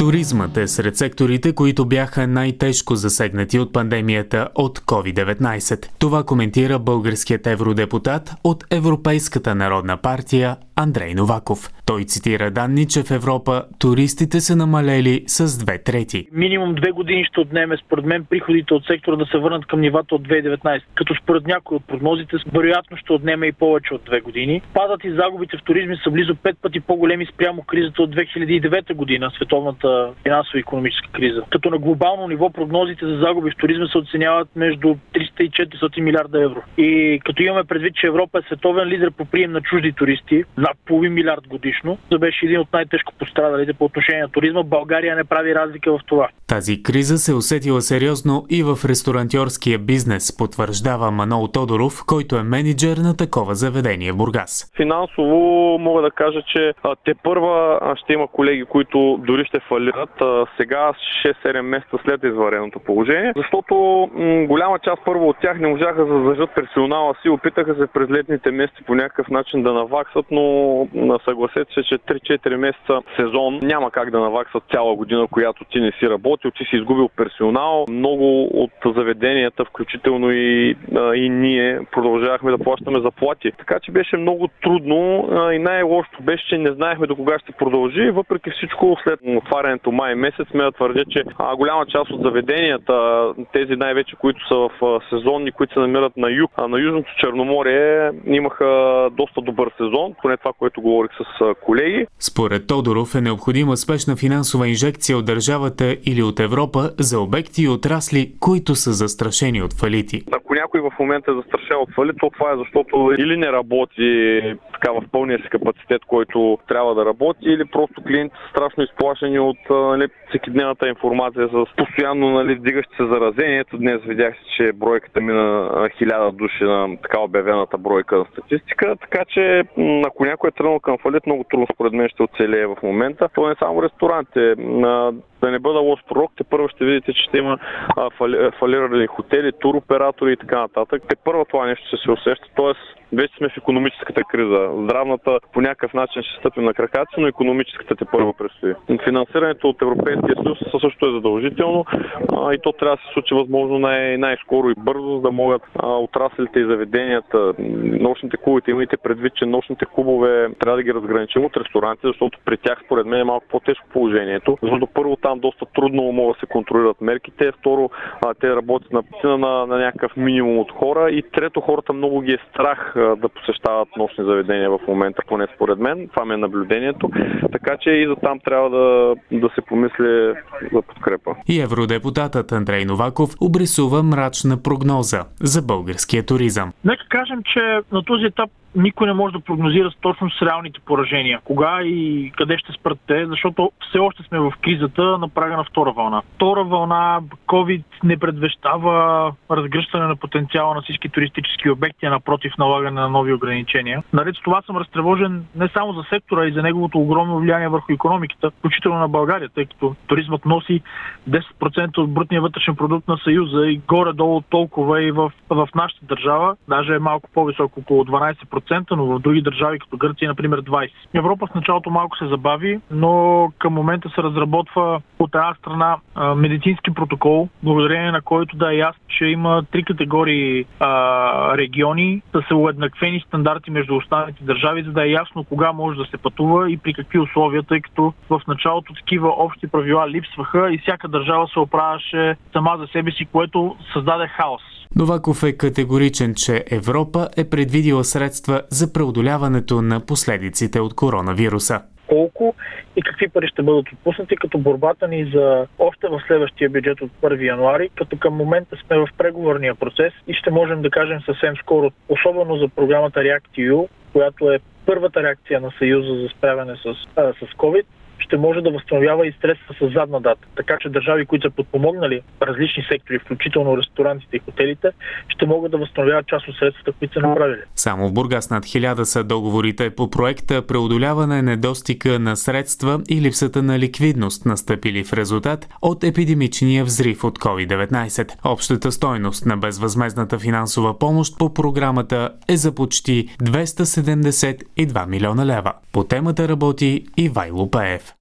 Туризмът е сред секторите, които бяха най-тежко засегнати от пандемията от COVID-19. Това коментира българският евродепутат от Европейската народна партия Андрей Новаков. Той цитира данни, че в Европа туристите са намалели с две трети. Минимум две години ще отнеме според мен приходите от сектора да се върнат към нивата от 2019, като според някои от прогнозите вероятно ще отнеме и повече от две години. Падат и загубите в туризми са близо пет пъти по-големи спрямо кризата от 2009 година, световната финансово-економическа криза. Като на глобално ниво прогнозите за загуби в туризма се оценяват между 300 и 400 милиарда евро. И като имаме предвид, че Европа е световен лидер по прием на чужди туристи, над половин милиард годишно. За беше един от най-тежко пострадалите по отношение на туризма. България не прави разлика в това. Тази криза се усетила сериозно и в ресторантьорския бизнес, потвърждава Манол Тодоров, който е менеджер на такова заведение в Бургас. Финансово мога да кажа, че те първа ще има колеги, които дори ще фалират сега 6-7 месеца след извареното положение, защото голяма част първо от тях не можаха да задържат персонала си, опитаха се през летните месеци по някакъв начин да наваксат, но съгласете се, че 3-4 месеца сезон няма как да наваксат цяла година, която ти не си работил, ти си изгубил персонал. Много от заведенията, включително и, и ние, продължавахме да плащаме заплати. Така че беше много трудно и най-лошото беше, че не знаехме до кога ще продължи. Въпреки всичко, след отварянето май месец, сме да твърдя, че а, голяма част от заведенията, тези най-вече, които са в сезонни, които се намират на юг, а на Южното Черноморие, имаха доста добър сезон, поне това, което говорих с колеги. Според Тодоров е необходима спешна финансова инжекция от държавата или от Европа за обекти и отрасли, които са застрашени от фалити. Ако някой момента е застрашен от фалит, то това е защото или не работи така в пълния си капацитет, който трябва да работи, или просто клиентите са страшно изплашени от нали, всекидневната информация с постоянно нали, вдигащи се заразението. Днес видях, че бройката мина хиляда души на така обявената бройка на статистика, така че ако някой е тръгнал към фалит, много трудно според мен ще оцелее в момента. То не само ресторантите. Да не бъда лош пророк, те първо ще видите, че ще има фалирали хотели, туроператори и така нататък. Те първо това нещо ще се усеща, т.е вече сме в економическата криза. Здравната по някакъв начин ще стъпи на краката, но економическата те първо предстои. Финансирането от Европейския съюз също е задължително а, и то трябва да се случи възможно най- най-скоро и бързо, за да могат а, отраслите и заведенията, нощните клубове, имайте предвид, че нощните клубове трябва да ги разграничим от ресторантите, защото при тях според мен е малко по-тежко положението. Защото първо там доста трудно могат да се контролират мерките, второ а, те работят на, на, на някакъв минимум от хора и трето хората много ги е страх да посещават нощни заведения в момента, поне според мен. Това ми е наблюдението. Така че и за там трябва да, да се помисли за подкрепа. И евродепутатът Андрей Новаков обрисува мрачна прогноза за българския туризъм. Нека кажем, че на този етап никой не може да прогнозира с реалните поражения. Кога и къде ще спрат те, защото все още сме в кризата на прага на втора вълна. Втора вълна, COVID не предвещава разгръщане на потенциала на всички туристически обекти, а напротив налагане на нови ограничения. Наред с това съм разтревожен не само за сектора, и за неговото огромно влияние върху економиката, включително на България, тъй като туризмът носи 10% от брутния вътрешен продукт на Съюза и горе-долу толкова и в, в нашата държава, даже е малко по-високо, около 12% 10%, но в други държави, като Гърция, например, 20%. Европа в началото малко се забави, но към момента се разработва от една страна медицински протокол, благодарение на който да е ясно, че има три категории а, региони, да се уеднаквени стандарти между останалите държави, за да е ясно кога може да се пътува и при какви условия, тъй като в началото такива общи правила липсваха и всяка държава се оправяше сама за себе си, което създаде хаос. Новаков е категоричен, че Европа е предвидила средства за преодоляването на последиците от коронавируса. Колко и какви пари ще бъдат отпуснати, като борбата ни за още в следващия бюджет от 1 януари, като към момента сме в преговорния процес и ще можем да кажем съвсем скоро, особено за програмата React-EU, която е първата реакция на Съюза за справяне с, а, с COVID, ще може да възстановява и средства с задна дата. Така че държави, които са подпомогнали различни сектори, включително ресторантите и хотелите, ще могат да възстановяват част от средствата, които са направили. Само в Бургас над хиляда са договорите по проекта преодоляване недостига на средства и липсата на ликвидност, настъпили в резултат от епидемичния взрив от COVID-19. Общата стойност на безвъзмезната финансова помощ по програмата е за почти 272 милиона лева. По темата работи и Вайло Паев.